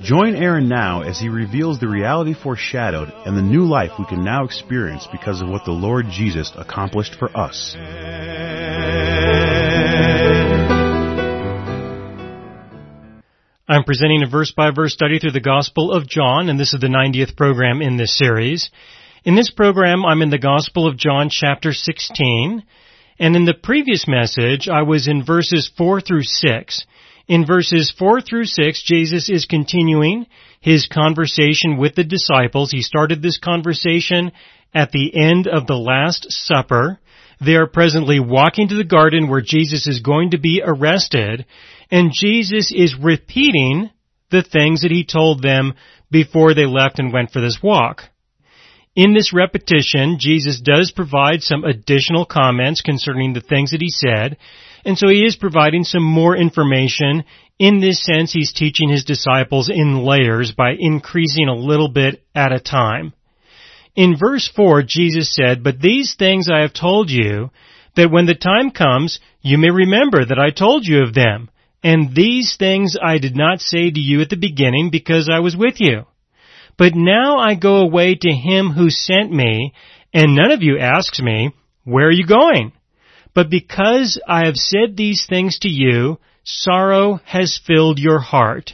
Join Aaron now as he reveals the reality foreshadowed and the new life we can now experience because of what the Lord Jesus accomplished for us. I'm presenting a verse by verse study through the Gospel of John, and this is the 90th program in this series. In this program, I'm in the Gospel of John chapter 16, and in the previous message, I was in verses 4 through 6. In verses 4 through 6, Jesus is continuing his conversation with the disciples. He started this conversation at the end of the Last Supper. They are presently walking to the garden where Jesus is going to be arrested, and Jesus is repeating the things that he told them before they left and went for this walk. In this repetition, Jesus does provide some additional comments concerning the things that he said, and so he is providing some more information. In this sense, he's teaching his disciples in layers by increasing a little bit at a time. In verse 4, Jesus said, But these things I have told you, that when the time comes, you may remember that I told you of them. And these things I did not say to you at the beginning because I was with you. But now I go away to him who sent me, and none of you asks me, Where are you going? But because I have said these things to you, sorrow has filled your heart.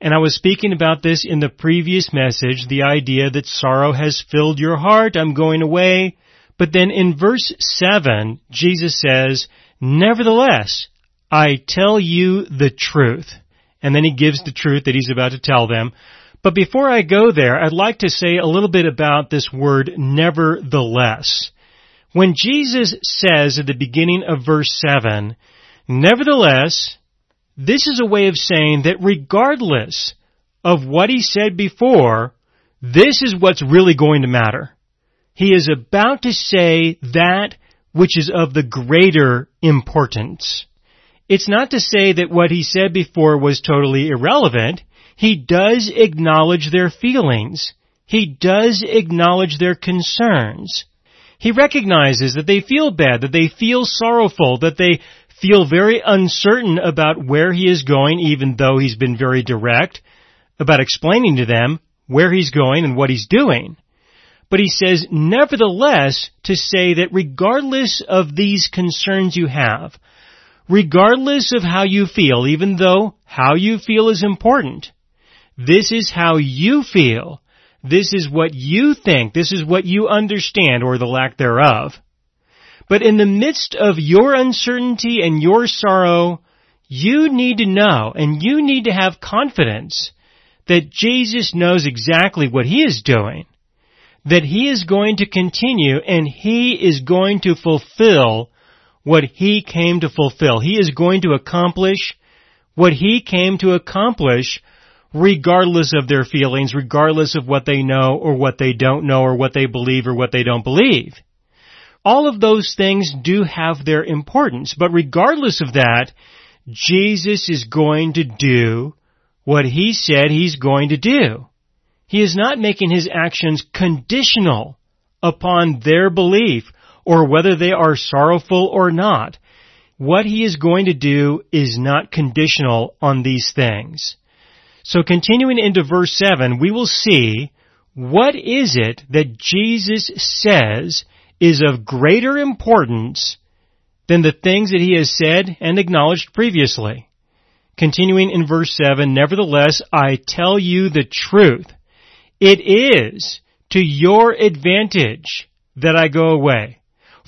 And I was speaking about this in the previous message, the idea that sorrow has filled your heart, I'm going away. But then in verse 7, Jesus says, Nevertheless, I tell you the truth. And then he gives the truth that he's about to tell them. But before I go there, I'd like to say a little bit about this word nevertheless. When Jesus says at the beginning of verse 7, Nevertheless, this is a way of saying that regardless of what he said before, this is what's really going to matter. He is about to say that which is of the greater importance. It's not to say that what he said before was totally irrelevant. He does acknowledge their feelings. He does acknowledge their concerns. He recognizes that they feel bad, that they feel sorrowful, that they feel very uncertain about where he is going, even though he's been very direct about explaining to them where he's going and what he's doing. But he says, nevertheless, to say that regardless of these concerns you have, regardless of how you feel, even though how you feel is important, this is how you feel this is what you think. This is what you understand or the lack thereof. But in the midst of your uncertainty and your sorrow, you need to know and you need to have confidence that Jesus knows exactly what He is doing. That He is going to continue and He is going to fulfill what He came to fulfill. He is going to accomplish what He came to accomplish regardless of their feelings, regardless of what they know or what they don't know or what they believe or what they don't believe. All of those things do have their importance, but regardless of that, Jesus is going to do what he said he's going to do. He is not making his actions conditional upon their belief or whether they are sorrowful or not. What he is going to do is not conditional on these things. So continuing into verse 7, we will see what is it that Jesus says is of greater importance than the things that he has said and acknowledged previously. Continuing in verse 7, nevertheless, I tell you the truth. It is to your advantage that I go away.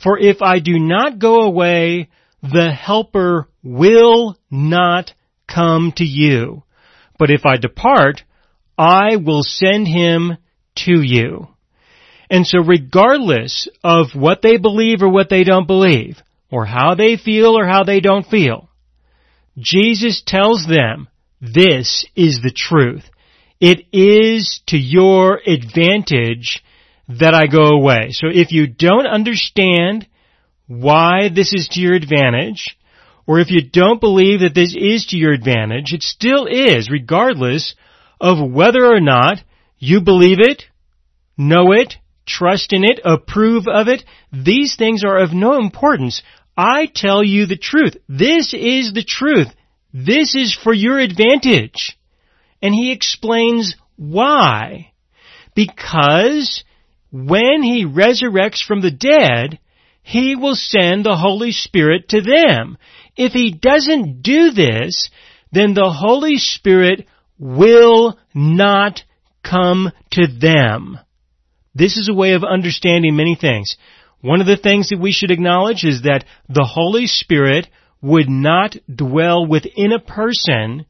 For if I do not go away, the helper will not come to you. But if I depart, I will send him to you. And so regardless of what they believe or what they don't believe, or how they feel or how they don't feel, Jesus tells them, this is the truth. It is to your advantage that I go away. So if you don't understand why this is to your advantage, or if you don't believe that this is to your advantage, it still is, regardless of whether or not you believe it, know it, trust in it, approve of it. These things are of no importance. I tell you the truth. This is the truth. This is for your advantage. And he explains why. Because when he resurrects from the dead, he will send the Holy Spirit to them. If he doesn't do this, then the Holy Spirit will not come to them. This is a way of understanding many things. One of the things that we should acknowledge is that the Holy Spirit would not dwell within a person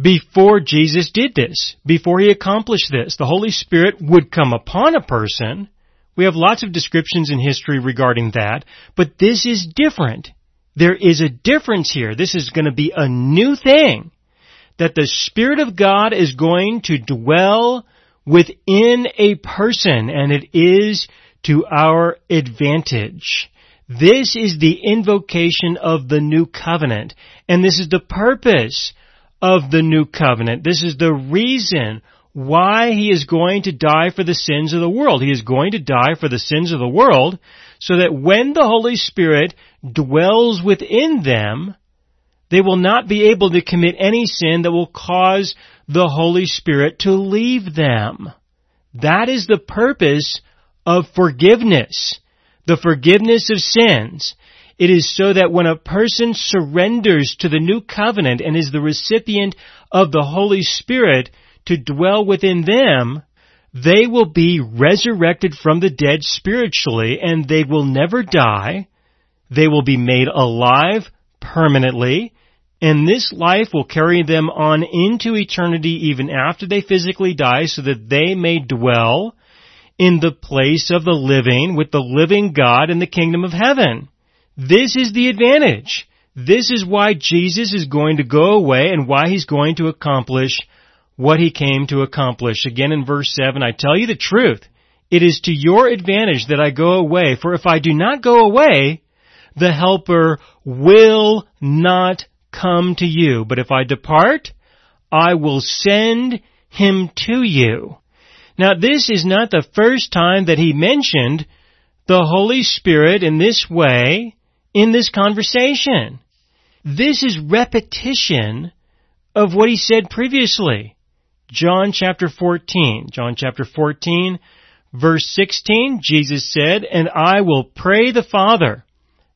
before Jesus did this, before he accomplished this. The Holy Spirit would come upon a person. We have lots of descriptions in history regarding that, but this is different. There is a difference here. This is going to be a new thing. That the Spirit of God is going to dwell within a person and it is to our advantage. This is the invocation of the new covenant and this is the purpose of the new covenant. This is the reason why he is going to die for the sins of the world. He is going to die for the sins of the world so that when the Holy Spirit dwells within them, they will not be able to commit any sin that will cause the Holy Spirit to leave them. That is the purpose of forgiveness. The forgiveness of sins. It is so that when a person surrenders to the new covenant and is the recipient of the Holy Spirit to dwell within them, they will be resurrected from the dead spiritually and they will never die. They will be made alive permanently and this life will carry them on into eternity even after they physically die so that they may dwell in the place of the living with the living God in the kingdom of heaven. This is the advantage. This is why Jesus is going to go away and why he's going to accomplish what he came to accomplish. Again in verse 7, I tell you the truth. It is to your advantage that I go away, for if I do not go away, the helper will not come to you. But if I depart, I will send him to you. Now this is not the first time that he mentioned the Holy Spirit in this way in this conversation. This is repetition of what he said previously. John chapter 14. John chapter 14 verse 16, Jesus said, And I will pray the Father,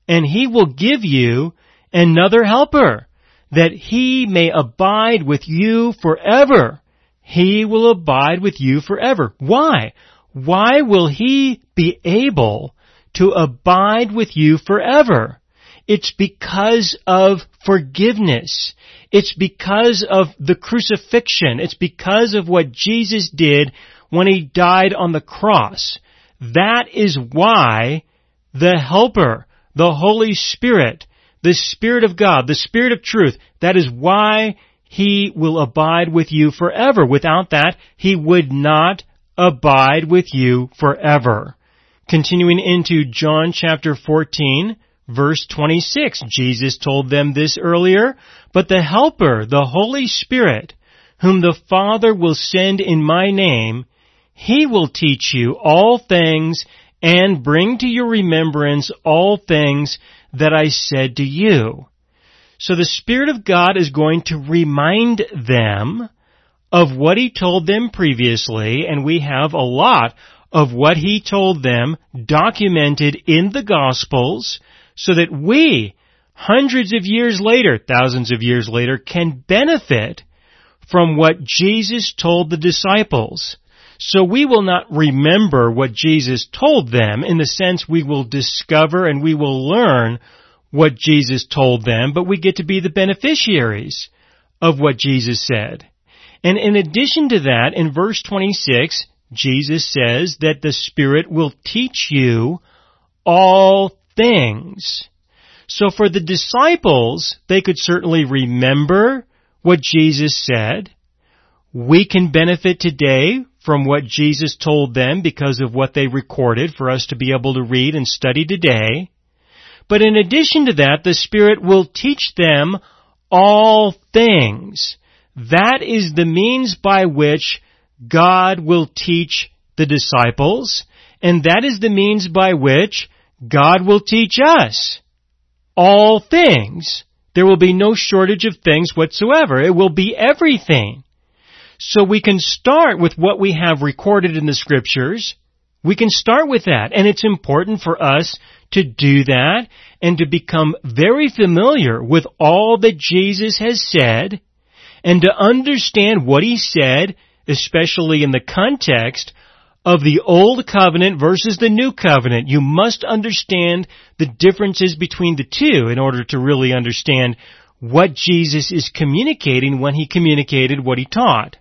and he will give you another helper, that he may abide with you forever. He will abide with you forever. Why? Why will he be able to abide with you forever? It's because of forgiveness. It's because of the crucifixion. It's because of what Jesus did when he died on the cross. That is why the helper, the Holy Spirit, the Spirit of God, the Spirit of truth, that is why He will abide with you forever. Without that, He would not abide with you forever. Continuing into John chapter 14, verse 26, Jesus told them this earlier, but the Helper, the Holy Spirit, whom the Father will send in my name, He will teach you all things and bring to your remembrance all things that I said to you. So the Spirit of God is going to remind them of what He told them previously, and we have a lot of what He told them documented in the Gospels so that we, hundreds of years later, thousands of years later, can benefit from what Jesus told the disciples. So we will not remember what Jesus told them in the sense we will discover and we will learn what Jesus told them, but we get to be the beneficiaries of what Jesus said. And in addition to that, in verse 26, Jesus says that the Spirit will teach you all things. So for the disciples, they could certainly remember what Jesus said. We can benefit today from what Jesus told them because of what they recorded for us to be able to read and study today. But in addition to that, the Spirit will teach them all things. That is the means by which God will teach the disciples, and that is the means by which God will teach us all things. There will be no shortage of things whatsoever. It will be everything. So we can start with what we have recorded in the scriptures. We can start with that. And it's important for us to do that and to become very familiar with all that Jesus has said and to understand what he said, especially in the context of the Old Covenant versus the New Covenant. You must understand the differences between the two in order to really understand what Jesus is communicating when he communicated what he taught.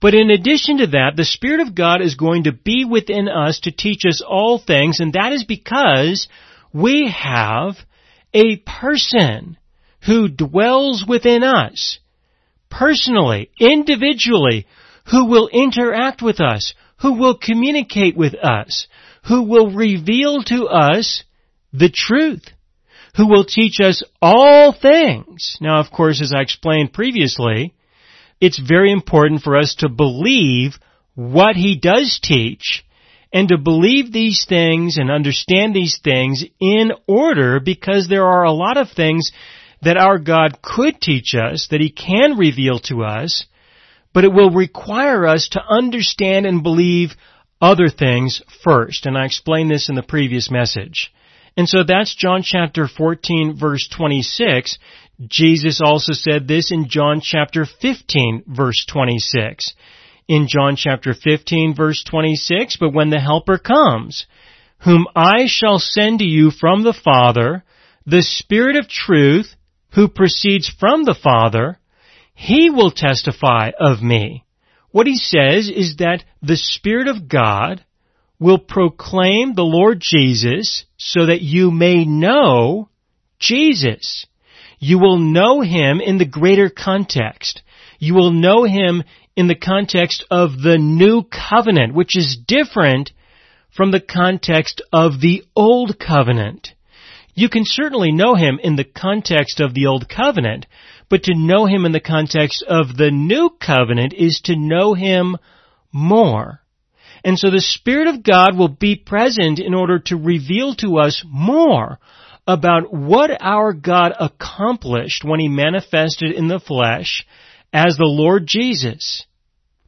But in addition to that, the Spirit of God is going to be within us to teach us all things, and that is because we have a person who dwells within us, personally, individually, who will interact with us, who will communicate with us, who will reveal to us the truth, who will teach us all things. Now, of course, as I explained previously, it's very important for us to believe what he does teach and to believe these things and understand these things in order because there are a lot of things that our God could teach us, that he can reveal to us, but it will require us to understand and believe other things first. And I explained this in the previous message. And so that's John chapter 14 verse 26. Jesus also said this in John chapter 15 verse 26. In John chapter 15 verse 26, but when the Helper comes, whom I shall send to you from the Father, the Spirit of truth, who proceeds from the Father, he will testify of me. What he says is that the Spirit of God will proclaim the Lord Jesus so that you may know Jesus. You will know him in the greater context. You will know him in the context of the new covenant, which is different from the context of the old covenant. You can certainly know him in the context of the old covenant, but to know him in the context of the new covenant is to know him more. And so the Spirit of God will be present in order to reveal to us more about what our God accomplished when He manifested in the flesh as the Lord Jesus.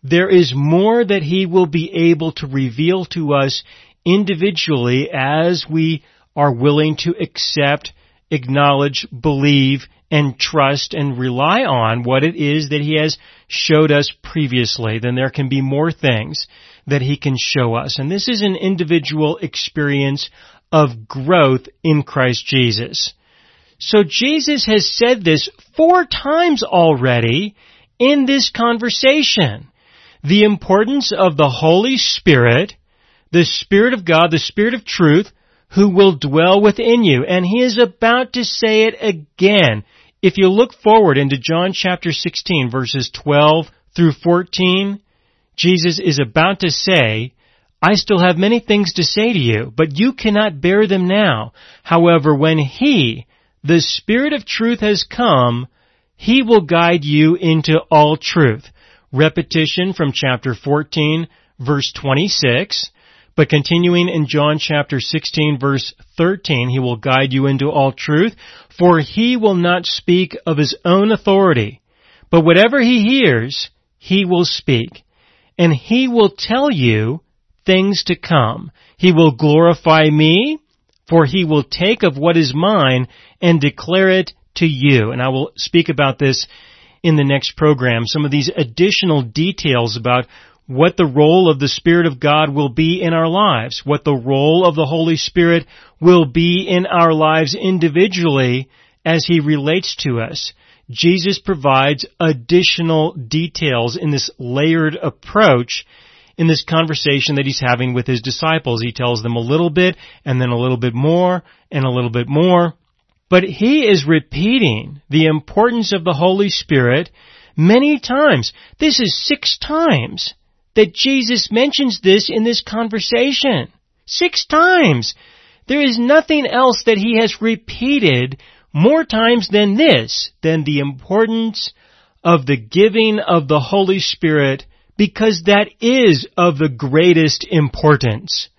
There is more that He will be able to reveal to us individually as we are willing to accept, acknowledge, believe, and trust and rely on what it is that He has showed us previously, then there can be more things that He can show us. And this is an individual experience of growth in Christ Jesus. So Jesus has said this four times already in this conversation. The importance of the Holy Spirit, the Spirit of God, the Spirit of truth, who will dwell within you. And he is about to say it again. If you look forward into John chapter 16 verses 12 through 14, Jesus is about to say, I still have many things to say to you, but you cannot bear them now. However, when He, the Spirit of truth has come, He will guide you into all truth. Repetition from chapter 14 verse 26. But continuing in John chapter 16 verse 13, he will guide you into all truth, for he will not speak of his own authority, but whatever he hears, he will speak, and he will tell you things to come. He will glorify me, for he will take of what is mine and declare it to you. And I will speak about this in the next program, some of these additional details about what the role of the Spirit of God will be in our lives, what the role of the Holy Spirit will be in our lives individually as He relates to us. Jesus provides additional details in this layered approach in this conversation that he's having with his disciples. He tells them a little bit and then a little bit more and a little bit more. But he is repeating the importance of the Holy Spirit many times. This is six times that Jesus mentions this in this conversation. Six times. There is nothing else that he has repeated more times than this, than the importance of the giving of the Holy Spirit because that is of the greatest importance.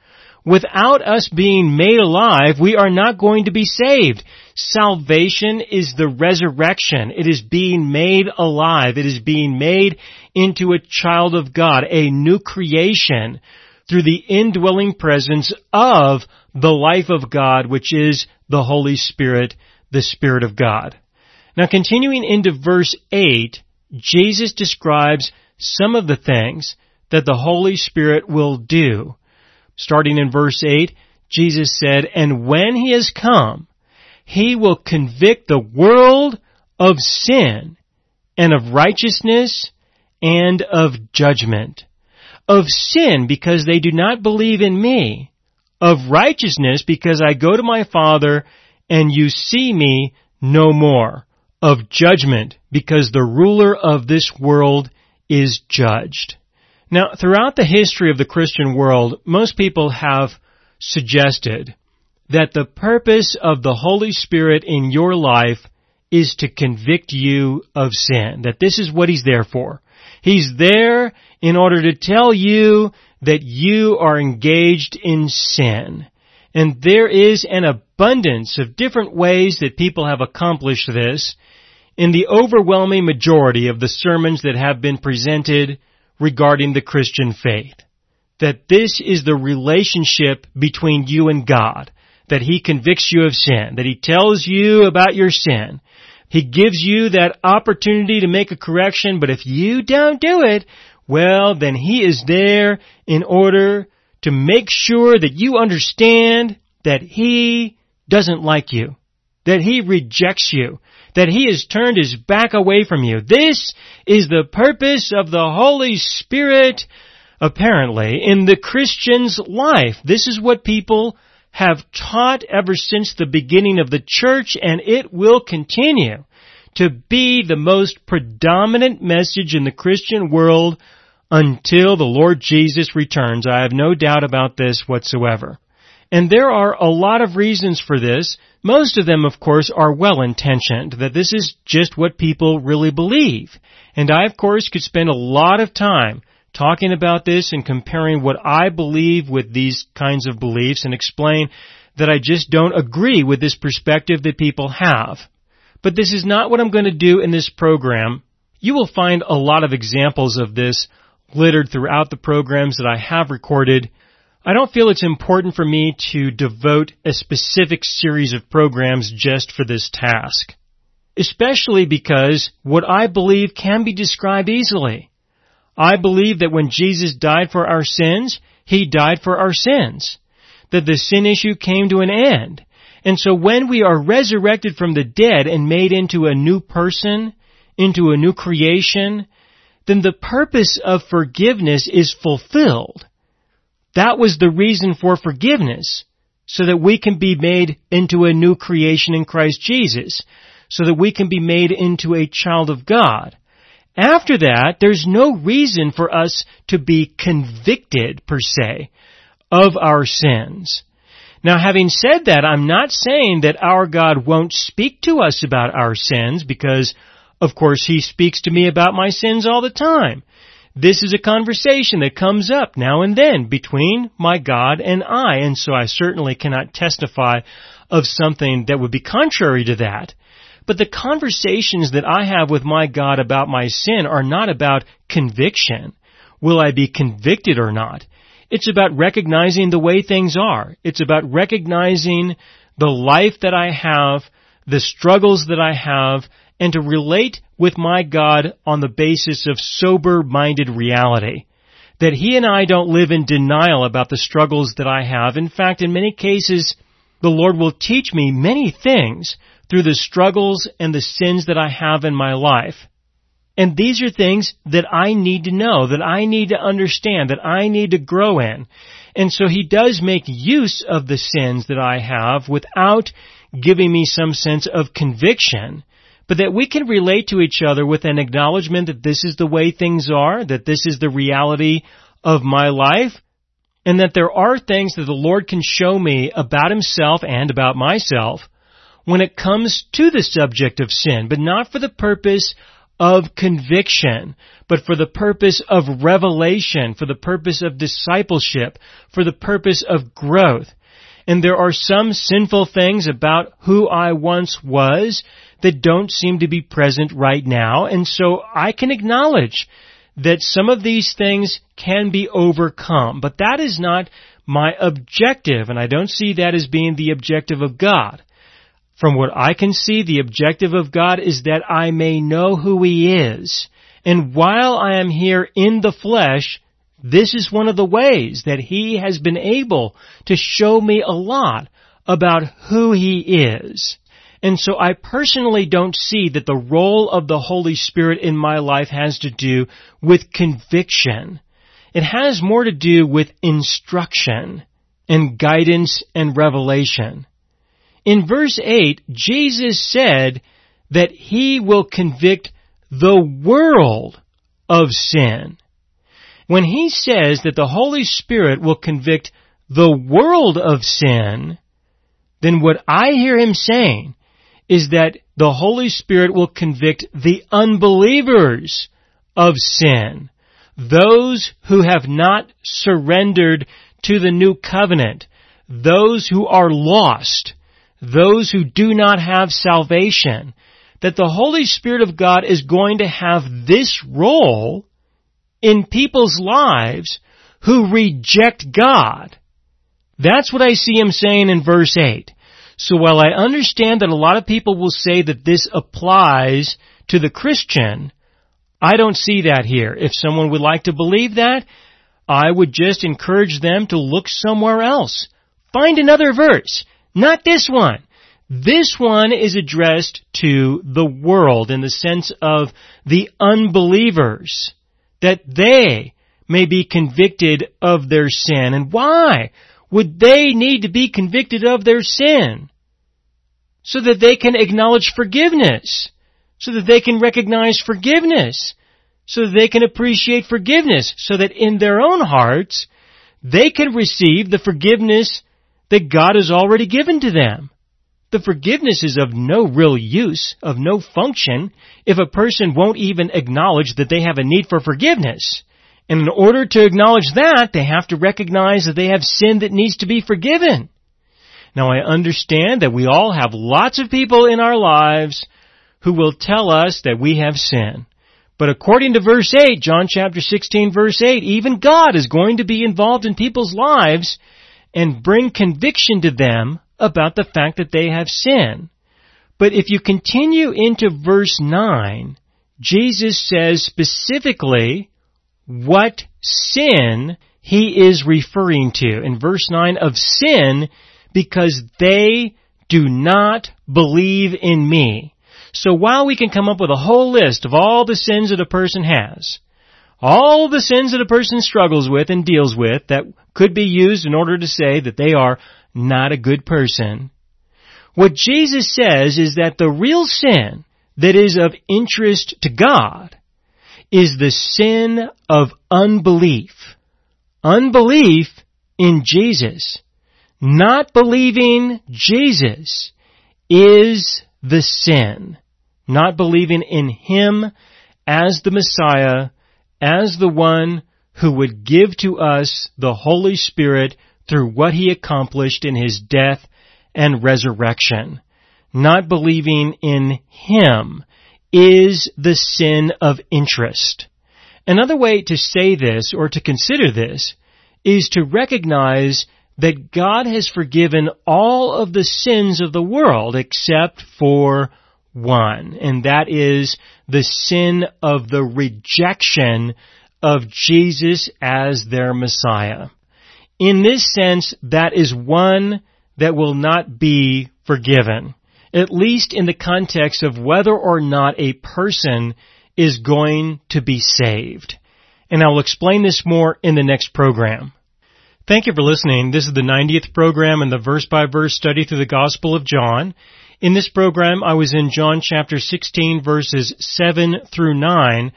Without us being made alive, we are not going to be saved. Salvation is the resurrection. It is being made alive. It is being made into a child of God, a new creation through the indwelling presence of the life of God, which is the Holy Spirit, the Spirit of God. Now continuing into verse 8, Jesus describes some of the things that the Holy Spirit will do. Starting in verse 8, Jesus said, And when He has come, He will convict the world of sin and of righteousness and of judgment. Of sin because they do not believe in me. Of righteousness because I go to my Father and you see me no more. Of judgment because the ruler of this world is judged. Now, throughout the history of the Christian world, most people have suggested that the purpose of the Holy Spirit in your life is to convict you of sin. That this is what He's there for. He's there in order to tell you that you are engaged in sin. And there is an abundance of different ways that people have accomplished this in the overwhelming majority of the sermons that have been presented regarding the Christian faith. That this is the relationship between you and God. That He convicts you of sin. That He tells you about your sin. He gives you that opportunity to make a correction, but if you don't do it, well, then He is there in order to make sure that you understand that He doesn't like you. That He rejects you that he has turned his back away from you. This is the purpose of the Holy Spirit, apparently, in the Christian's life. This is what people have taught ever since the beginning of the church, and it will continue to be the most predominant message in the Christian world until the Lord Jesus returns. I have no doubt about this whatsoever. And there are a lot of reasons for this. Most of them, of course, are well intentioned, that this is just what people really believe. And I, of course, could spend a lot of time talking about this and comparing what I believe with these kinds of beliefs and explain that I just don't agree with this perspective that people have. But this is not what I'm going to do in this program. You will find a lot of examples of this littered throughout the programs that I have recorded I don't feel it's important for me to devote a specific series of programs just for this task. Especially because what I believe can be described easily. I believe that when Jesus died for our sins, He died for our sins. That the sin issue came to an end. And so when we are resurrected from the dead and made into a new person, into a new creation, then the purpose of forgiveness is fulfilled. That was the reason for forgiveness, so that we can be made into a new creation in Christ Jesus, so that we can be made into a child of God. After that, there's no reason for us to be convicted, per se, of our sins. Now having said that, I'm not saying that our God won't speak to us about our sins because, of course, He speaks to me about my sins all the time. This is a conversation that comes up now and then between my God and I, and so I certainly cannot testify of something that would be contrary to that. But the conversations that I have with my God about my sin are not about conviction. Will I be convicted or not? It's about recognizing the way things are. It's about recognizing the life that I have, the struggles that I have, and to relate with my God on the basis of sober-minded reality. That He and I don't live in denial about the struggles that I have. In fact, in many cases, the Lord will teach me many things through the struggles and the sins that I have in my life. And these are things that I need to know, that I need to understand, that I need to grow in. And so He does make use of the sins that I have without giving me some sense of conviction but that we can relate to each other with an acknowledgement that this is the way things are, that this is the reality of my life and that there are things that the Lord can show me about himself and about myself when it comes to the subject of sin, but not for the purpose of conviction, but for the purpose of revelation, for the purpose of discipleship, for the purpose of growth. And there are some sinful things about who I once was that don't seem to be present right now, and so I can acknowledge that some of these things can be overcome, but that is not my objective, and I don't see that as being the objective of God. From what I can see, the objective of God is that I may know who He is. And while I am here in the flesh, this is one of the ways that He has been able to show me a lot about who He is. And so I personally don't see that the role of the Holy Spirit in my life has to do with conviction. It has more to do with instruction and guidance and revelation. In verse 8, Jesus said that He will convict the world of sin. When He says that the Holy Spirit will convict the world of sin, then what I hear Him saying is that the Holy Spirit will convict the unbelievers of sin. Those who have not surrendered to the new covenant. Those who are lost. Those who do not have salvation. That the Holy Spirit of God is going to have this role in people's lives who reject God. That's what I see him saying in verse 8. So while I understand that a lot of people will say that this applies to the Christian, I don't see that here. If someone would like to believe that, I would just encourage them to look somewhere else. Find another verse. Not this one. This one is addressed to the world in the sense of the unbelievers. That they may be convicted of their sin. And why would they need to be convicted of their sin? So that they can acknowledge forgiveness, so that they can recognize forgiveness, so that they can appreciate forgiveness, so that in their own hearts, they can receive the forgiveness that God has already given to them. The forgiveness is of no real use, of no function, if a person won't even acknowledge that they have a need for forgiveness. And in order to acknowledge that, they have to recognize that they have sin that needs to be forgiven. Now I understand that we all have lots of people in our lives who will tell us that we have sin. But according to verse 8, John chapter 16 verse 8, even God is going to be involved in people's lives and bring conviction to them about the fact that they have sin. But if you continue into verse 9, Jesus says specifically what sin he is referring to. In verse 9 of sin, because they do not believe in me. So while we can come up with a whole list of all the sins that a person has, all the sins that a person struggles with and deals with that could be used in order to say that they are not a good person, what Jesus says is that the real sin that is of interest to God is the sin of unbelief. Unbelief in Jesus. Not believing Jesus is the sin. Not believing in Him as the Messiah, as the one who would give to us the Holy Spirit through what He accomplished in His death and resurrection. Not believing in Him is the sin of interest. Another way to say this or to consider this is to recognize that God has forgiven all of the sins of the world except for one, and that is the sin of the rejection of Jesus as their Messiah. In this sense, that is one that will not be forgiven, at least in the context of whether or not a person is going to be saved. And I will explain this more in the next program. Thank you for listening. This is the 90th program in the verse by verse study through the Gospel of John. In this program, I was in John chapter 16 verses 7 through 9,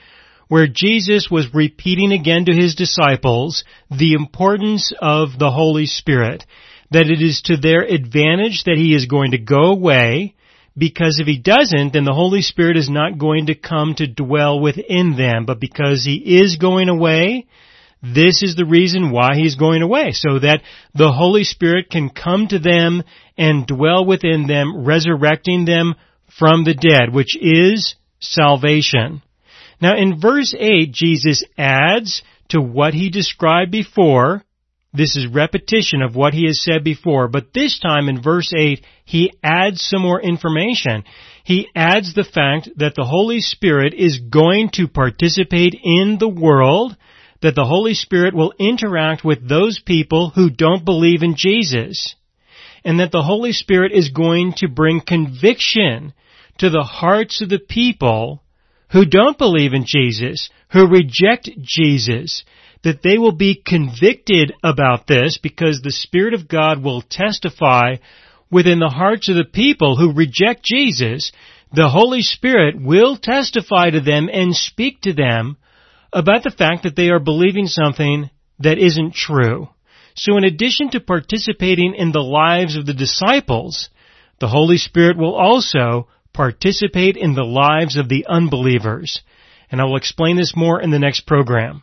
where Jesus was repeating again to his disciples the importance of the Holy Spirit, that it is to their advantage that he is going to go away, because if he doesn't, then the Holy Spirit is not going to come to dwell within them, but because he is going away, this is the reason why he's going away, so that the Holy Spirit can come to them and dwell within them, resurrecting them from the dead, which is salvation. Now in verse 8, Jesus adds to what he described before. This is repetition of what he has said before, but this time in verse 8, he adds some more information. He adds the fact that the Holy Spirit is going to participate in the world, that the Holy Spirit will interact with those people who don't believe in Jesus, and that the Holy Spirit is going to bring conviction to the hearts of the people who don't believe in Jesus, who reject Jesus, that they will be convicted about this because the Spirit of God will testify within the hearts of the people who reject Jesus. The Holy Spirit will testify to them and speak to them about the fact that they are believing something that isn't true. So in addition to participating in the lives of the disciples, the Holy Spirit will also participate in the lives of the unbelievers. And I will explain this more in the next program.